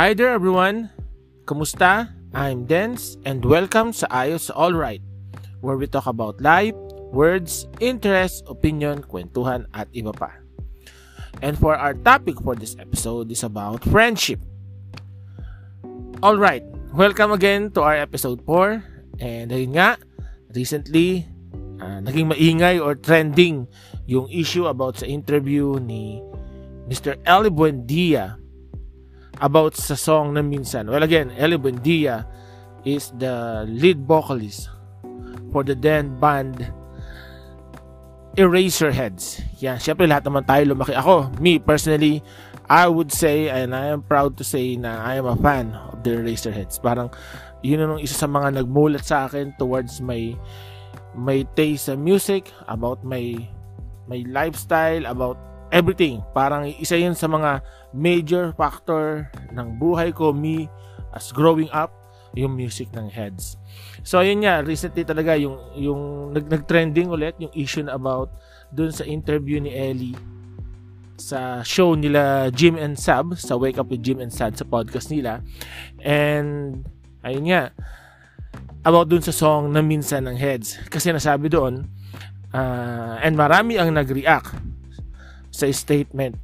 Hi there everyone! Kumusta? I'm Dens and welcome sa Ayos Alright where we talk about life, words, interests, opinion, kwentuhan at iba pa. And for our topic for this episode is about friendship. Alright, welcome again to our episode 4 and ayun nga, recently uh, naging maingay or trending yung issue about sa interview ni Mr. Eli Buendia about sa song na minsan. Well, again, Eli Buendia is the lead vocalist for the then band Eraserheads. Yan, syempre lahat naman tayo lumaki. Ako, me personally, I would say and I am proud to say na I am a fan of the Eraserheads. Parang yun ang isa sa mga nagmulat sa akin towards my my taste sa music, about my my lifestyle, about everything. Parang isa yun sa mga major factor ng buhay ko, me, as growing up, yung music ng heads. So ayun nga, recently talaga yung yung nag nag-trending ulit yung issue na about dun sa interview ni Ellie sa show nila Jim and Sab sa Wake Up with Jim and Sad sa podcast nila. And ayun nga about dun sa song na minsan ng heads kasi nasabi doon uh, and marami ang nag-react sa statement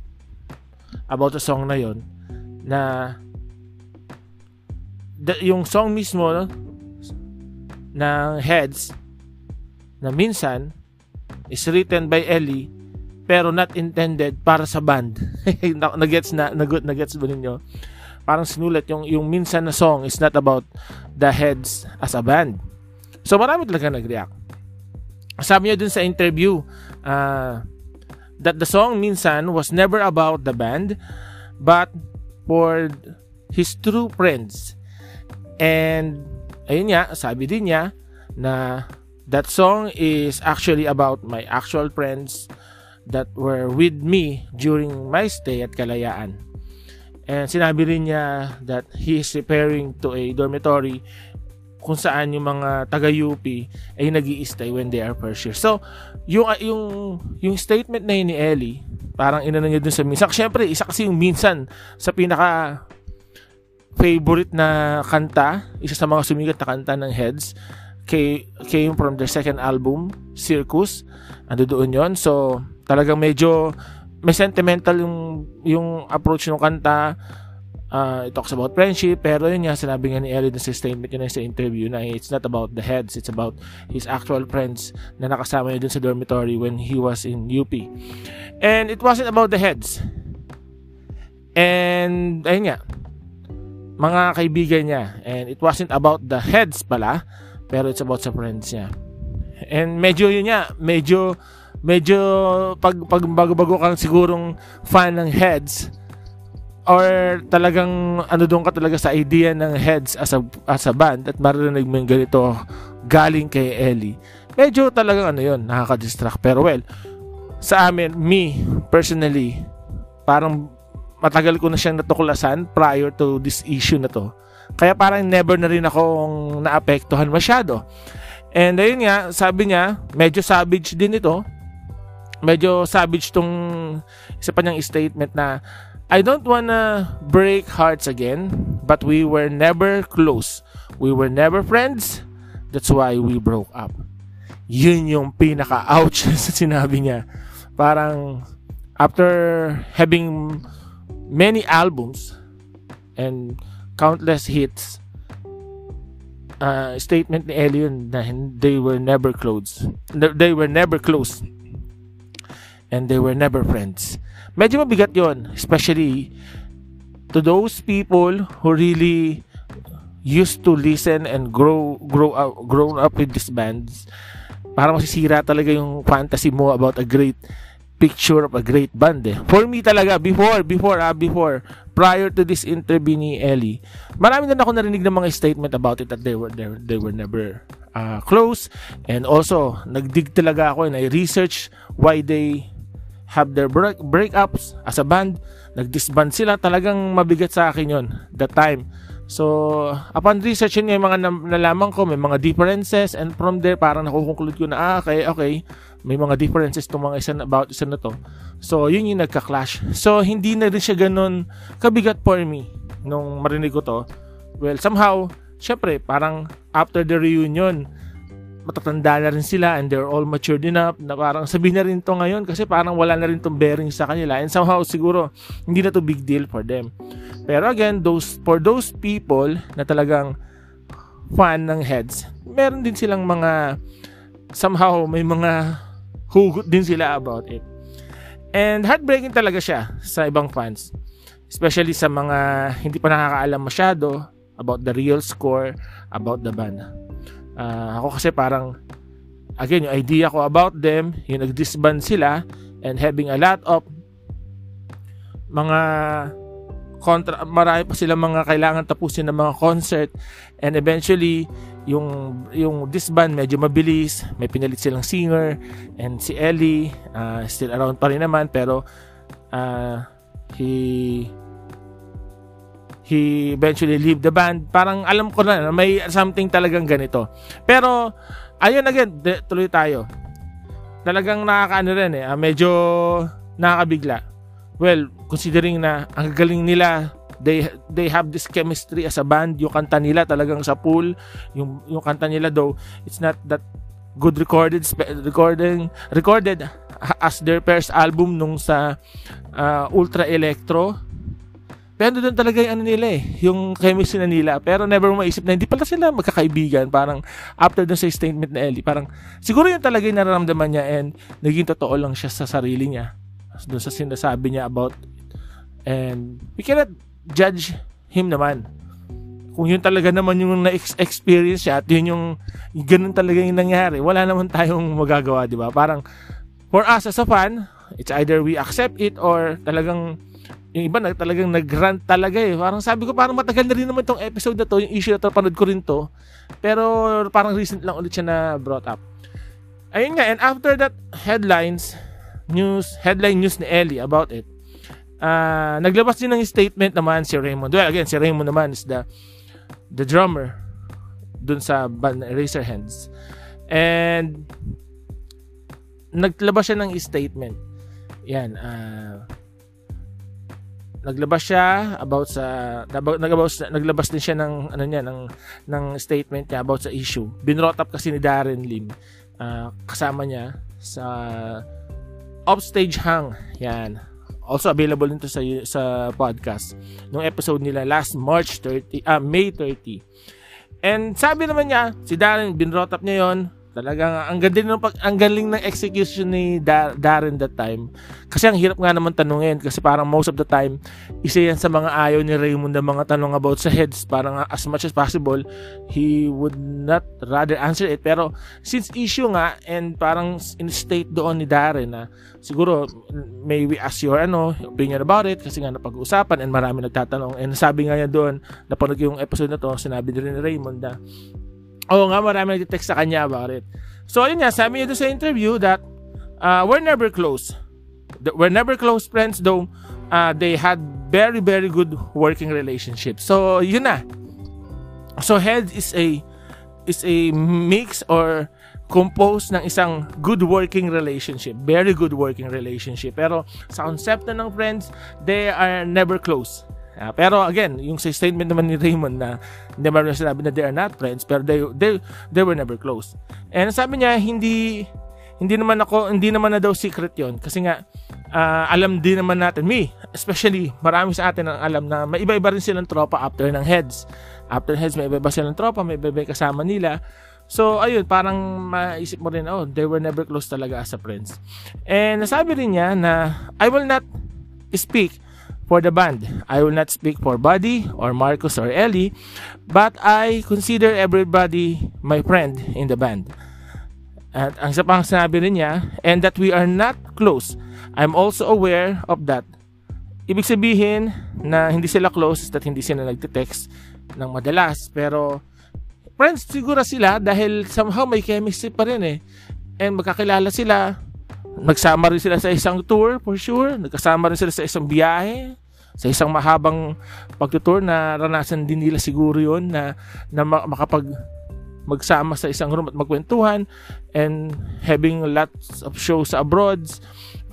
about the song na yon na the, yung song mismo no, ng Heads na minsan is written by Ellie pero not intended para sa band. nagets na nagut nagets ba ninyo? Parang sinulat yung yung minsan na song is not about the Heads as a band. So marami talaga nag-react. Sabi niya dun sa interview uh, that the song minsan was never about the band but for his true friends And ayun nga, sabi din niya na that song is actually about my actual friends that were with me during my stay at Kalayaan. And sinabi rin niya that he is referring to a dormitory kung saan yung mga taga-UP ay nag stay when they are first year. So, yung, yung, yung statement na yun ni Ellie, parang inano niya dun sa minsan. Siyempre, isa kasi yung minsan sa pinaka favorite na kanta, isa sa mga sumigat na kanta ng Heads, came from their second album, Circus. Ando doon yon So, talagang medyo may sentimental yung, yung approach ng kanta. Uh, it talks about friendship, pero yun nga, sinabi nga ni Ellie sa statement yun sa interview na it's not about the heads, it's about his actual friends na nakasama niya dun sa dormitory when he was in UP. And it wasn't about the heads. And, ayun nga, mga kaibigan niya. And it wasn't about the heads pala, pero it's about sa friends niya. And medyo yun niya, medyo medyo pag, pag bago-bago kang sigurong fan ng heads or talagang ano doon ka talaga sa idea ng heads as a, as a band at maririnig mo yung ganito galing kay Ellie. Medyo talagang ano yun, nakaka-distract. Pero well, sa amin, me, personally, parang matagal ko na siyang natuklasan prior to this issue na to. Kaya parang never na rin akong naapektuhan masyado. And ayun nga, sabi niya, medyo savage din ito. Medyo savage tong isa pa niyang statement na I don't wanna break hearts again, but we were never close. We were never friends. That's why we broke up. Yun yung pinaka-ouch sa sinabi niya. Parang after having many albums and countless hits uh, statement ni Elion na they were never close they were never close and they were never friends medyo mabigat yon especially to those people who really used to listen and grow grow up grown up with these bands para masisira talaga yung fantasy mo about a great picture of a great band eh. For me talaga, before, before, ah, before, prior to this interview ni Ellie, marami na ako narinig ng mga statement about it that they were, they, they were never uh, close. And also, nagdig talaga ako and I research why they have their break, breakups as a band. Nag-disband sila. Talagang mabigat sa akin yon that time. So, upon research yun yung mga nalaman ko, may mga differences and from there, parang nakukonclude ko na, ah, okay, okay, may mga differences itong mga isa na, about isa na to. So, yun yung nagka-clash. So, hindi na rin siya ganun kabigat for me. nung marinig ko to. Well, somehow, syempre, parang after the reunion, matatanda na rin sila and they're all matured enough na parang sabihin na rin to ngayon kasi parang wala na rin tong bearing sa kanila and somehow siguro hindi na to big deal for them. Pero again, those for those people na talagang fan ng heads, meron din silang mga somehow may mga hugot din sila about it. And heartbreaking talaga siya sa ibang fans. Especially sa mga hindi pa nakakaalam masyado about the real score about the band. Uh, ako kasi parang again, yung idea ko about them, yung nag-disband sila and having a lot of mga kontra marami pa sila mga kailangan tapusin ng mga concert and eventually yung yung disband medyo mabilis may pinalit silang singer and si Ellie uh, still around pa rin naman pero uh, he he eventually leave the band. Parang alam ko na may something talagang ganito. Pero ayun again, de, tuloy tayo. Talagang nakakaano rin eh, uh, medyo nakakabigla. Well, considering na ang galing nila, they they have this chemistry as a band. Yung kanta nila talagang sa pool, yung yung kanta nila though, it's not that good recorded recording recorded as their first album nung sa uh, Ultra Electro pero doon talaga yung ano nila eh, yung chemistry na nila. Pero never mo maisip na hindi pala sila magkakaibigan. Parang after dun sa statement na Ellie, parang siguro yung talaga yung nararamdaman niya and naging totoo lang siya sa sarili niya. Doon sa sinasabi niya about and we cannot judge him naman. Kung yun talaga naman yung na-experience siya at yun yung ganun talaga yung nangyari, wala naman tayong magagawa, di ba? Parang for us as a fan, it's either we accept it or talagang yung iba na talagang nag-rant talaga eh. Parang sabi ko, parang matagal na rin naman tong episode na to, yung issue na to, panood ko rin to. Pero parang recent lang ulit siya na brought up. Ayun nga, and after that headlines, news, headline news ni Ellie about it, uh, naglabas din ng statement naman si Raymond. Well, again, si Raymond naman is the the drummer dun sa band Razorhands. And naglabas siya ng statement. Yan, uh, naglabas siya about sa naglabas naglabas din siya ng ano niya ng ng statement niya about sa issue. Binrot up kasi ni Darren Lim uh, kasama niya sa Offstage Hang. Yan. Also available nito sa sa podcast nung episode nila last March 30 ah May 30. And sabi naman niya, si Darren binrot up niya 'yon Talagang ang ganda ng pag ang galing ng execution ni Dar- Darren that time. Kasi ang hirap nga naman tanungin kasi parang most of the time isa yan sa mga ayaw ni Raymond na mga tanong about sa heads. Parang as much as possible he would not rather answer it. Pero since issue nga and parang in state doon ni Darren na siguro may we ask your ano, opinion about it kasi nga napag-uusapan and marami nagtatanong. And sabi nga niya doon, napanood yung episode na to, sinabi din ni Raymond na Oo nga, marami nag-text sa kanya about it. So, ayun nga, sabi niya doon sa interview that uh, we're never close. We're never close friends though uh, they had very, very good working relationship. So, yun na. So, Head is a is a mix or composed ng isang good working relationship. Very good working relationship. Pero sa konsepto ng friends, they are never close. Uh, pero again, yung sa statement naman ni Raymond na hindi man sinabi na they are not friends, pero they, they, they were never close. And sabi niya, hindi, hindi naman ako, hindi naman na daw secret yon Kasi nga, uh, alam din naman natin, me, especially, marami sa atin ang alam na may iba-iba rin silang tropa after ng heads. After heads, may iba-iba silang tropa, may iba-iba kasama nila. So, ayun, parang maisip mo rin, oh, they were never close talaga as a friends. And nasabi rin niya na, I will not speak for the band. I will not speak for Buddy or Marcus or Ellie, but I consider everybody my friend in the band. At ang isa pang sinabi rin niya, and that we are not close. I'm also aware of that. Ibig sabihin na hindi sila close, that hindi sila nagte-text ng madalas, pero friends siguro sila dahil somehow may chemistry pa rin eh. And magkakilala sila, Nagsama rin sila sa isang tour for sure. Nagkasama rin sila sa isang biyahe. Sa isang mahabang pagtutour na ranasan din nila siguro yon na, na makapag magsama sa isang room at magkwentuhan and having lots of shows abroad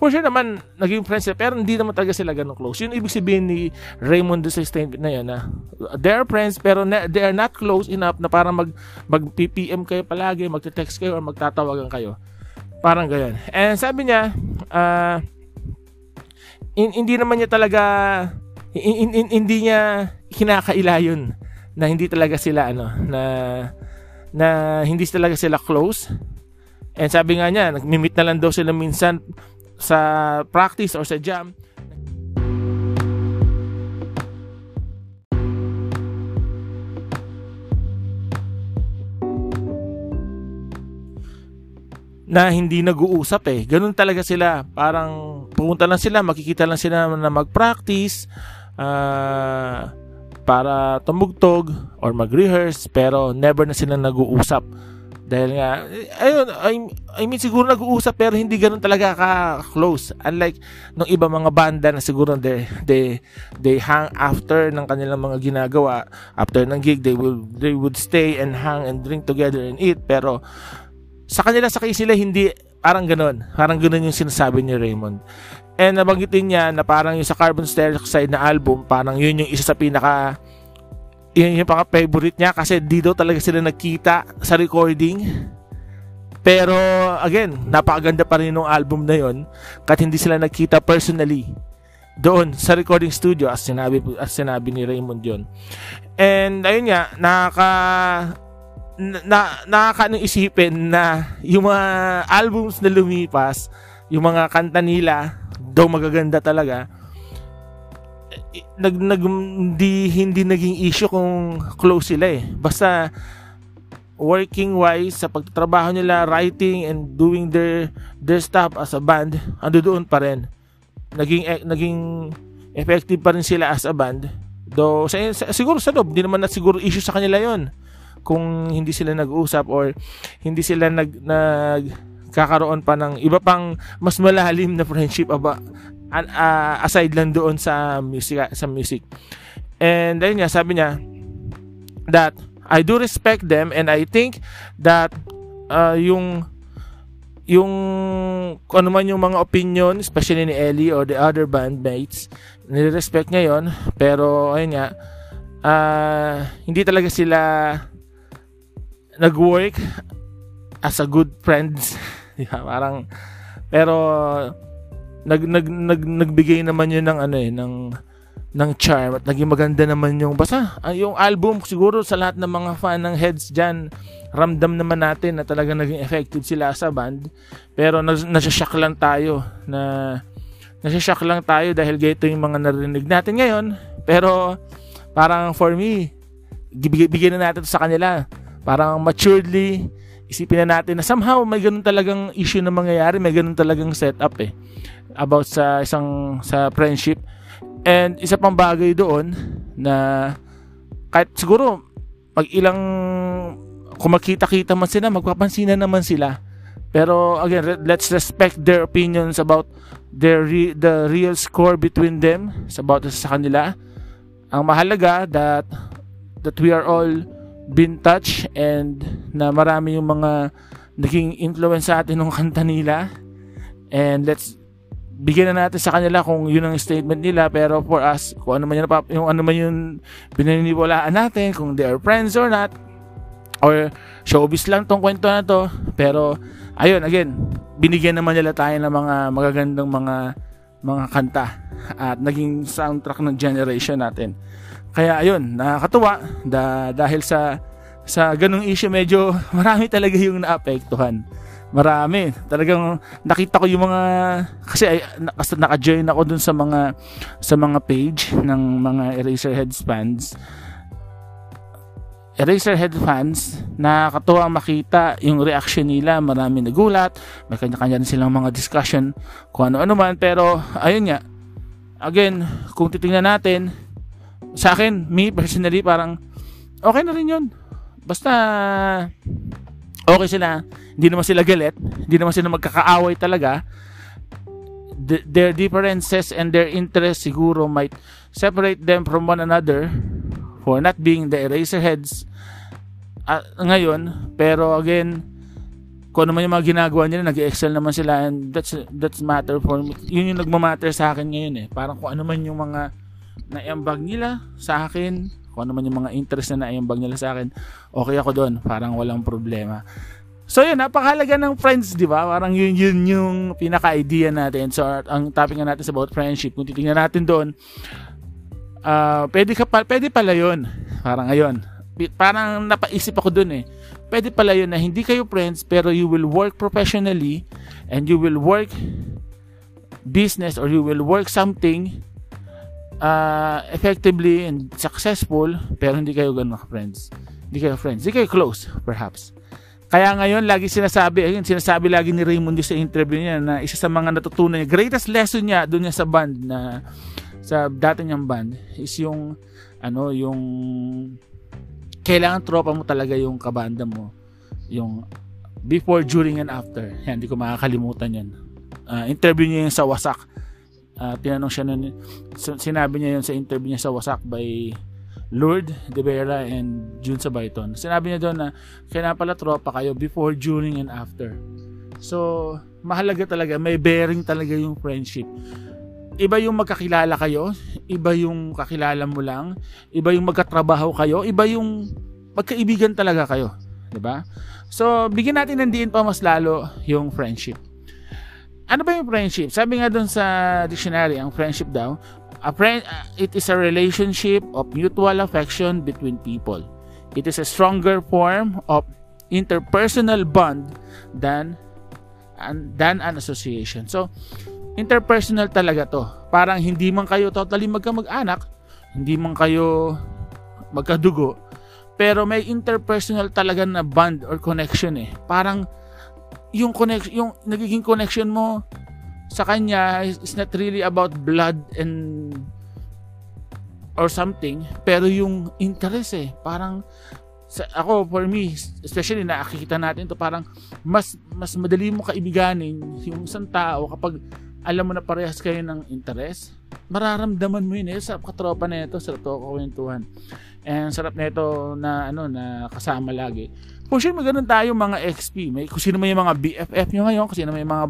for sure naman, naging friends sila, pero hindi naman talaga sila ganun close. Yun ibig sabihin ni Raymond sa statement na yun, na they are friends, pero na, they are not close enough na para mag, mag-PPM kayo palagi, magte-text kayo, or magtatawagan kayo. Parang ganyan. And sabi niya, uh, in, hindi naman niya talaga, in, in, hindi niya kinakaila yun na hindi talaga sila ano na na hindi talaga sila close and sabi nga niya nagmi-meet na lang daw sila minsan sa practice or sa jam na hindi nag-uusap eh. Ganun talaga sila. Parang pumunta lang sila, makikita lang sila na mag-practice uh, para tumugtog or mag-rehearse pero never na sila nag-uusap. Dahil nga, ayun, I, I mean siguro nag-uusap pero hindi ganoon talaga ka-close. Unlike nung iba mga banda na siguro they, they, they hang after ng kanilang mga ginagawa. After ng gig, they will they would stay and hang and drink together and eat. Pero sa kanila sa kay sila hindi parang ganoon. Parang ganoon yung sinasabi ni Raymond. And nabanggitin niya na parang yung sa Carbon Dioxide na album, parang yun yung isa sa pinaka yun yung paka favorite niya kasi di daw talaga sila nagkita sa recording. Pero again, napakaganda pa rin ng album na yon kahit hindi sila nagkita personally doon sa recording studio as sinabi as sinabi ni Raymond yon. And ayun nga, nakaka na nakakaano isipin na yung mga albums na lumipas, yung mga kanta nila daw magaganda talaga nag, nag hindi, hindi naging issue kung close sila eh. Basta working wise sa pagtatrabaho nila, writing and doing their their stuff as a band, ando doon pa rin. Naging eh, naging effective pa rin sila as a band. Do sa, siguro sa loob, hindi naman na siguro issue sa kanila 'yon. Kung hindi sila nag-usap or hindi sila nag nag kakaroon pa ng iba pang mas malalim na friendship aba uh, aside lang doon sa music sa music. And ayun niya, sabi niya that I do respect them and I think that uh, yung yung ano man yung mga opinion, especially ni Ellie or the other bandmates, nire-respect niya yon pero ayun nga, uh, hindi talaga sila nag-work as a good friends. Parang, pero nag, nag, nag, nagbigay naman yun ng ano eh, ng ng charm at naging maganda naman yung basta uh, yung album siguro sa lahat ng mga fan ng heads dyan ramdam naman natin na talaga naging effective sila sa band. Pero nas, nasashock lang tayo na nasashock lang tayo dahil ganito yung mga narinig natin ngayon. Pero parang for me bigyan na natin sa kanila parang maturedly isipin na natin na somehow may ganun talagang issue na mangyayari may ganun talagang setup eh about sa isang sa friendship. And isa pang bagay doon na kahit siguro pag ilang kung makita-kita man sila, magpapansinan naman sila. Pero again, let's respect their opinions about their re- the real score between them about sa kanila. Ang mahalaga that that we are all touched and na marami yung mga naging influence sa atin ng kanta nila. And let's bigyan na natin sa kanila kung yun ang statement nila. Pero for us kung ano man yun, yung ano man yung pinaniniwalaan natin kung they are friends or not or showbiz lang tong kwento na to. Pero ayun again binigyan naman nila tayo ng mga magagandang mga mga kanta at naging soundtrack ng generation natin kaya ayun nakakatuwa da, dahil sa sa ganung issue medyo marami talaga yung naapektuhan Marami. Talagang nakita ko yung mga kasi ay, naka-join ako dun sa mga sa mga page ng mga Eraserhead fans. Eraserhead fans, nakakatuwa makita yung reaction nila. Marami nagulat. May kanya-kanya din silang mga discussion kung ano-ano man. Pero, ayun nga. Again, kung titingnan natin, sa akin, me personally, parang okay na rin yun. Basta, okay sila hindi naman sila galit, hindi naman sila magkakaaway talaga. The, their differences and their interests siguro might separate them from one another for not being the eraser heads uh, ngayon. Pero again, kung ano man yung mga ginagawa nila, nag-excel naman sila and that's that's matter for me. Yun yung nagmamatter sa akin ngayon eh. Parang kung ano man yung mga naiambag nila sa akin, kung ano man yung mga interest na naiambag nila sa akin, okay ako doon. Parang walang problema. So yun, napakahalaga ng friends, di ba? Parang yun, yun yung pinaka-idea natin. So ang topic nga natin is about friendship. Kung titingnan natin doon, uh, pwede, ka pa, pwede pala yun. Parang ngayon. Parang napaisip ako doon eh pwede pala yun na hindi kayo friends pero you will work professionally and you will work business or you will work something uh, effectively and successful pero hindi kayo ganun friends hindi kayo friends hindi kayo close perhaps kaya ngayon lagi sinasabi ayun sinasabi lagi ni Raymond sa interview niya na isa sa mga natutunan niya greatest lesson niya doon niya sa band na sa dati niyang band is yung ano yung kailangan tropa mo talaga yung kabanda mo. Yung before, during, and after. Yan, hindi ko makakalimutan yan. Uh, interview niya yung sa Wasak. Uh, tinanong siya nun, sinabi niya yun sa interview niya sa Wasak by Lord De Vera and June Sabayton. Sinabi niya doon na kailangan pala tropa kayo before, during, and after. So, mahalaga talaga, may bearing talaga yung friendship iba yung magkakilala kayo, iba yung kakilala mo lang, iba yung magkatrabaho kayo, iba yung magkaibigan talaga kayo, 'di ba? So, bigyan natin ng diin pa mas lalo yung friendship. Ano ba yung friendship? Sabi nga doon sa dictionary, ang friendship daw, a friend uh, it is a relationship of mutual affection between people. It is a stronger form of interpersonal bond than than an association. So, interpersonal talaga to. Parang hindi man kayo totally magkamag-anak, hindi man kayo magkadugo, pero may interpersonal talaga na bond or connection eh. Parang yung connection, yung nagiging connection mo sa kanya is not really about blood and or something, pero yung interest eh, parang sa, ako for me especially nakikita natin to parang mas mas madali mo kaibiganin yung isang tao kapag alam mo na parehas kayo ng interest, mararamdaman mo yun eh sa katropa na ito, sa to kwentuhan. And sarap na ito na ano na kasama lagi. For sure, may ganun tayo mga XP. May, kung sino may mga BFF nyo ngayon, kung sino may mga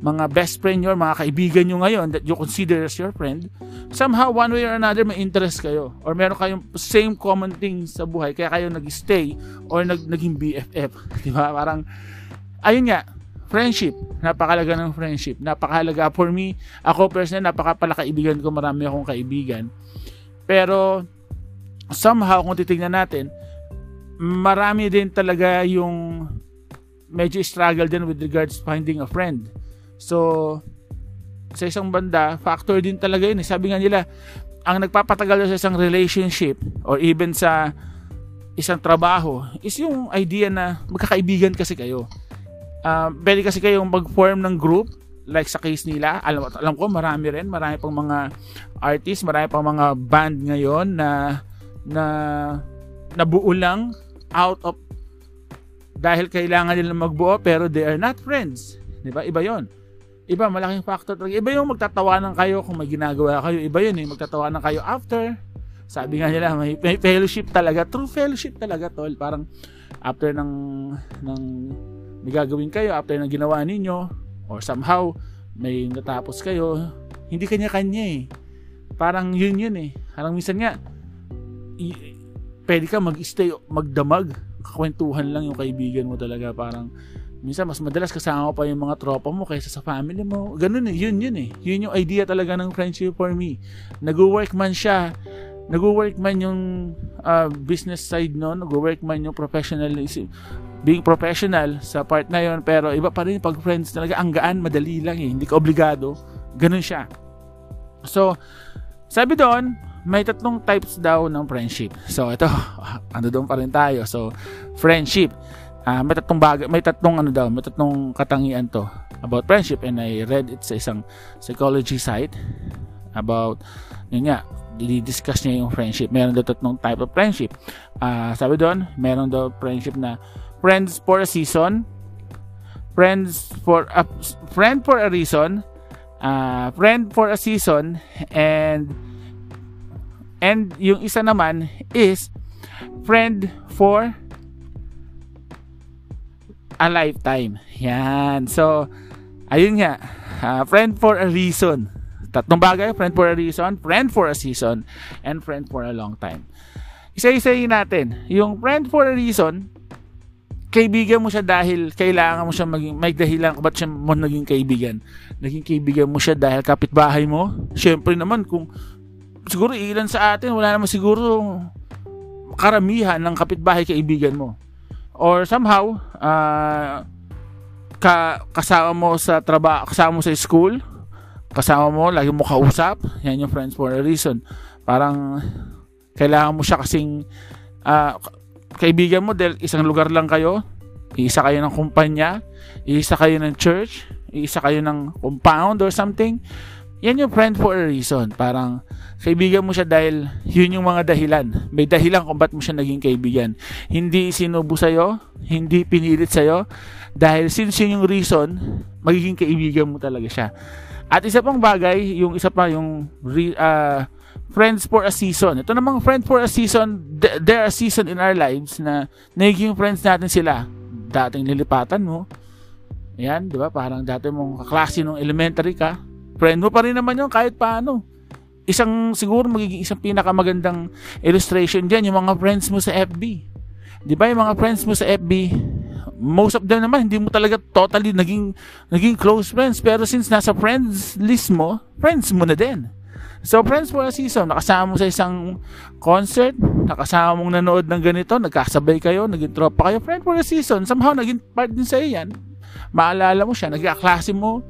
mga best friend nyo, mga kaibigan nyo ngayon that you consider as your friend, somehow, one way or another, may interest kayo. Or meron kayong same common thing sa buhay, kaya kayo nag-stay or nag, naging BFF. Di ba? Parang, ayun nga, friendship. Napakalaga ng friendship. Napakahalaga for me. Ako personally, napakapala kaibigan ko. Marami akong kaibigan. Pero, somehow, kung titignan natin, marami din talaga yung medyo struggle din with regards finding a friend. So, sa isang banda, factor din talaga yun. Sabi nga nila, ang nagpapatagal sa isang relationship or even sa isang trabaho is yung idea na magkakaibigan kasi kayo uh, pwede kasi kayong mag-form ng group like sa case nila alam alam ko marami rin marami pang mga artist marami pang mga band ngayon na na nabuo lang out of dahil kailangan nila magbuo pero they are not friends. 'di ba? Iba 'yon iba malaking factor talaga. Iba yung magtatawanan kayo kung may ginagawa kayo. Iba yun eh magtatawanan kayo after. Sabi nga nila may, may fellowship talaga. True fellowship talaga tol. Parang after ng ng may gagawin kayo after na ginawa ninyo or somehow may natapos kayo hindi kanya-kanya eh. Parang yun yun eh. Parang minsan nga pwede ka mag-stay magdamag. Kakwentuhan lang yung kaibigan mo talaga. Parang minsan mas madalas kasama pa yung mga tropa mo kaysa sa family mo. Ganun eh yun yun eh. Yun yung idea talaga ng friendship for me. Nag-work man siya. Nag-work man yung uh, business side no nag-work man yung professionalism being professional sa part na yon pero iba pa rin pag friends talaga. Ang gaan madali lang eh. Hindi ka obligado. Ganun siya. So sabi doon may tatlong types daw ng friendship. So ito ano doon pa rin tayo. So friendship. Uh, may tatlong bagay may tatlong ano daw may tatlong katangian to about friendship. And I read it sa isang psychology site about yun nga i-discuss niya yung friendship. Meron daw tatlong type of friendship. Uh, sabi doon meron daw friendship na friends for a season, friends for a friend for a reason, uh, friend for a season, and and yung isa naman is friend for a lifetime. Yan. So, ayun nga. Uh, friend for a reason. Tatlong bagay, friend for a reason, friend for a season, and friend for a long time. Isa-isayin natin. Yung friend for a reason, kaibigan mo siya dahil kailangan mo siya maging, may dahilan kung ba't siya mo naging kaibigan. Naging kaibigan mo siya dahil kapitbahay mo. Siyempre naman, kung siguro ilan sa atin, wala naman siguro karamihan ng kapitbahay kaibigan mo. Or somehow, uh, ka, kasama mo sa trabaho, kasama mo sa school, kasama mo, lagi mo kausap, yan yung friends for a reason. Parang, kailangan mo siya kasing, uh, kaibigan mo dahil isang lugar lang kayo, isa kayo ng kumpanya, isa kayo ng church, isa kayo ng compound or something. Yan yung friend for a reason. Parang, kaibigan mo siya dahil yun yung mga dahilan. May dahilan kung ba't mo siya naging kaibigan. Hindi sinubo sa'yo, hindi pinilit sa'yo, dahil since yun yung reason, magiging kaibigan mo talaga siya. At isa pang bagay, yung isa pa, yung uh, friends for a season. Ito namang friend for a season, there are season in our lives na naging friends natin sila. Dating lilipatan mo. Yan, di ba? Parang dati mong kaklase nung elementary ka. Friend mo pa rin naman yun kahit paano isang siguro magiging isang pinakamagandang illustration diyan yung mga friends mo sa FB. 'Di ba yung mga friends mo sa FB, most of them naman hindi mo talaga totally naging naging close friends pero since nasa friends list mo, friends mo na din. So friends for a season, nakasama mo sa isang concert, nakasama mong nanood ng ganito, nagkasabay kayo, naging tropa kayo, friend for a season, somehow naging part din sa yan. Maalala mo siya, naging klase mo,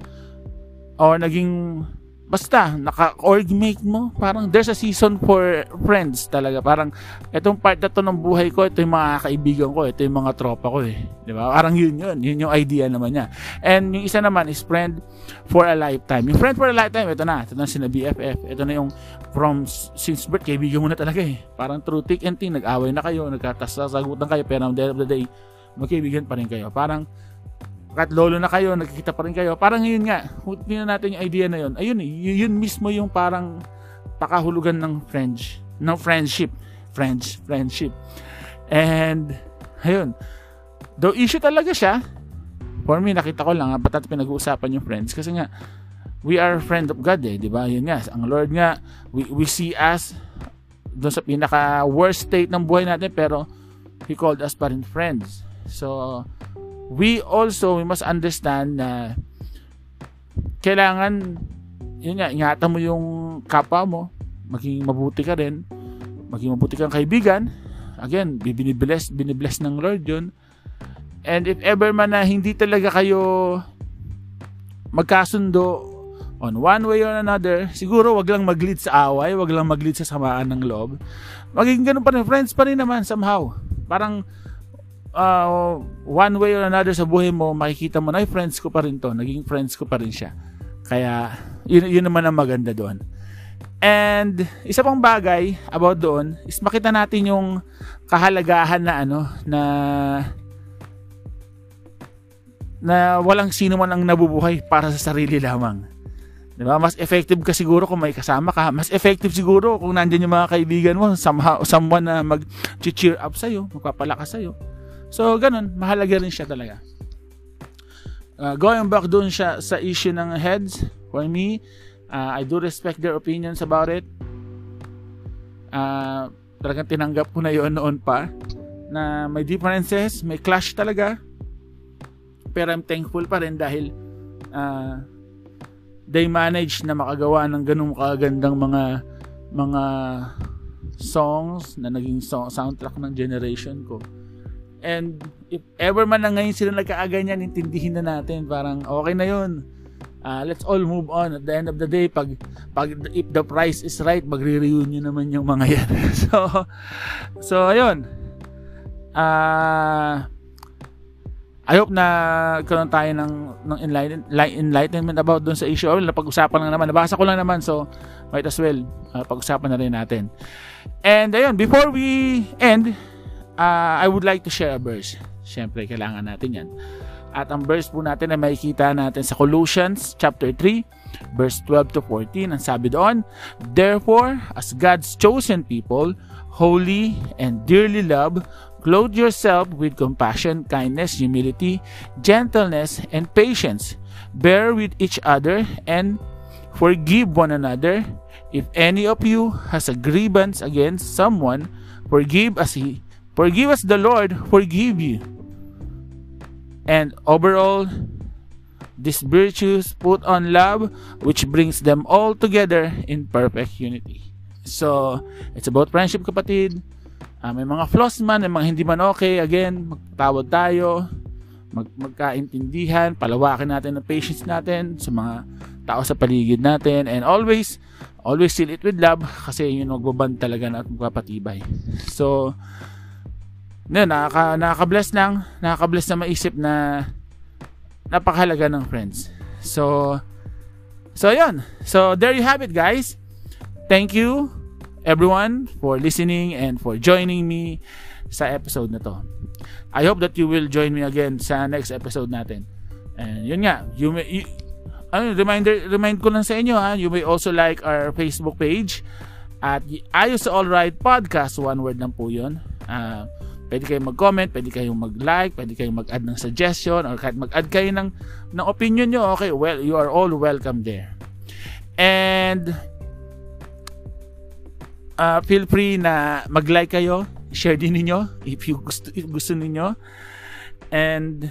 or naging basta naka-orgmate mo. Parang there's a season for friends talaga. Parang itong part na to ng buhay ko ito yung mga kaibigan ko ito yung mga tropa ko eh. Di ba? Parang yun yun. Yun yung idea naman niya. And yung isa naman is friend for a lifetime. Yung friend for a lifetime ito na. Ito na sina BFF ito na yung from since birth kaibigan mo na talaga eh. Parang through thick and thin nag-away na kayo nagkatasasagutan kayo pero at the end of the day magkaibigan pa rin kayo. Parang kahit lolo na kayo, nagkikita pa rin kayo. Parang yun nga, tingnan natin yung idea na yun. Ayun yun mismo yung parang pakahulugan ng friends, ng friendship. Friends, friendship. And, ayun. Though issue talaga siya, for me, nakita ko lang, ba't natin pinag-uusapan yung friends? Kasi nga, we are friend of God eh, di ba? Yun nga, ang Lord nga, we, we see us doon sa pinaka worst state ng buhay natin, pero He called us pa rin friends. So, we also we must understand na kailangan yun nga, ingatan mo yung kapwa mo, maging mabuti ka rin, maging mabuti kang kaibigan. Again, binibless, binibless ng Lord yun. And if ever man na hindi talaga kayo magkasundo on one way or another, siguro wag lang mag-lead sa away, wag lang mag-lead sa samaan ng loob. Magiging ganun pa rin, friends pa rin naman somehow. Parang uh, one way or another sa buhay mo, makikita mo na, ay, friends ko pa rin to. Naging friends ko pa rin siya. Kaya, yun, yun naman ang maganda doon. And, isa pang bagay about doon, is makita natin yung kahalagahan na ano, na na walang sino man ang nabubuhay para sa sarili lamang. 'Di ba? Mas effective ka siguro kung may kasama ka. Mas effective siguro kung nandiyan yung mga kaibigan mo, somehow, someone na mag-cheer up sa iyo, magpapalakas sa iyo. So, ganun, mahalaga rin siya talaga. Uh, going back doon siya sa issue ng heads, for me, uh, I do respect their opinions about it. Uh, talagang tinanggap ko na yon noon pa na may differences, may clash talaga. Pero I'm thankful pa rin dahil uh, they managed na makagawa ng ganung kagandang mga mga songs na naging song, soundtrack ng generation ko. And if ever man na ngayon sila nagkaaganyan, intindihin na natin. Parang okay na yun. Uh, let's all move on. At the end of the day, pag, pag if the price is right, magre-reunion naman yung mga yan. so, so ayun. Uh, I hope na karon tayo ng, ng enlighten, enlightenment about dun sa issue. Oh, napag-usapan lang naman. Nabasa ko lang naman. So, might as well, uh, pag-usapan na rin natin. And ayun, before we end, uh, I would like to share a verse. Siyempre, kailangan natin yan. At ang verse po natin na makikita natin sa Colossians chapter 3 Verse 12 to 14, ang sabi doon, Therefore, as God's chosen people, holy and dearly loved, clothe yourself with compassion, kindness, humility, gentleness, and patience. Bear with each other and forgive one another. If any of you has a grievance against someone, forgive as he forgive as the Lord forgive you. And overall, these virtues put on love, which brings them all together in perfect unity. So, it's about friendship, kapatid. Uh, may mga flaws man, may mga hindi man okay. Again, magtawad tayo, mag magkaintindihan, palawakin natin ang patience natin sa mga tao sa paligid natin. And always, always seal it with love kasi yun yung magbaband talaga na at magpapatibay. So, yun, nakaka, nakaka-bless lang. Nakaka-bless na maisip na napakahalaga ng friends. So, so yun. So, there you have it, guys. Thank you, everyone, for listening and for joining me sa episode na to. I hope that you will join me again sa next episode natin. And yun nga, you may, you, ano, reminder, remind ko lang sa inyo ha, you may also like our Facebook page at Ayos All Right Podcast, one word lang po yun. Uh, Pwede kayong mag-comment, pwede kayong mag-like, pwede kayong mag-add ng suggestion, or kahit mag-add kayo ng, ng opinion nyo, okay, well, you are all welcome there. And, uh, feel free na mag-like kayo, share din ninyo if you gusto, if gusto ninyo. And,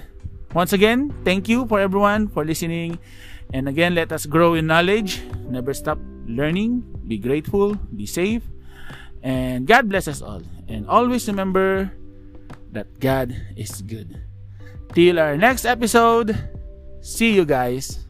once again, thank you for everyone for listening. And again, let us grow in knowledge. Never stop learning. Be grateful. Be safe. And God bless us all. And always remember that God is good. Till our next episode, see you guys.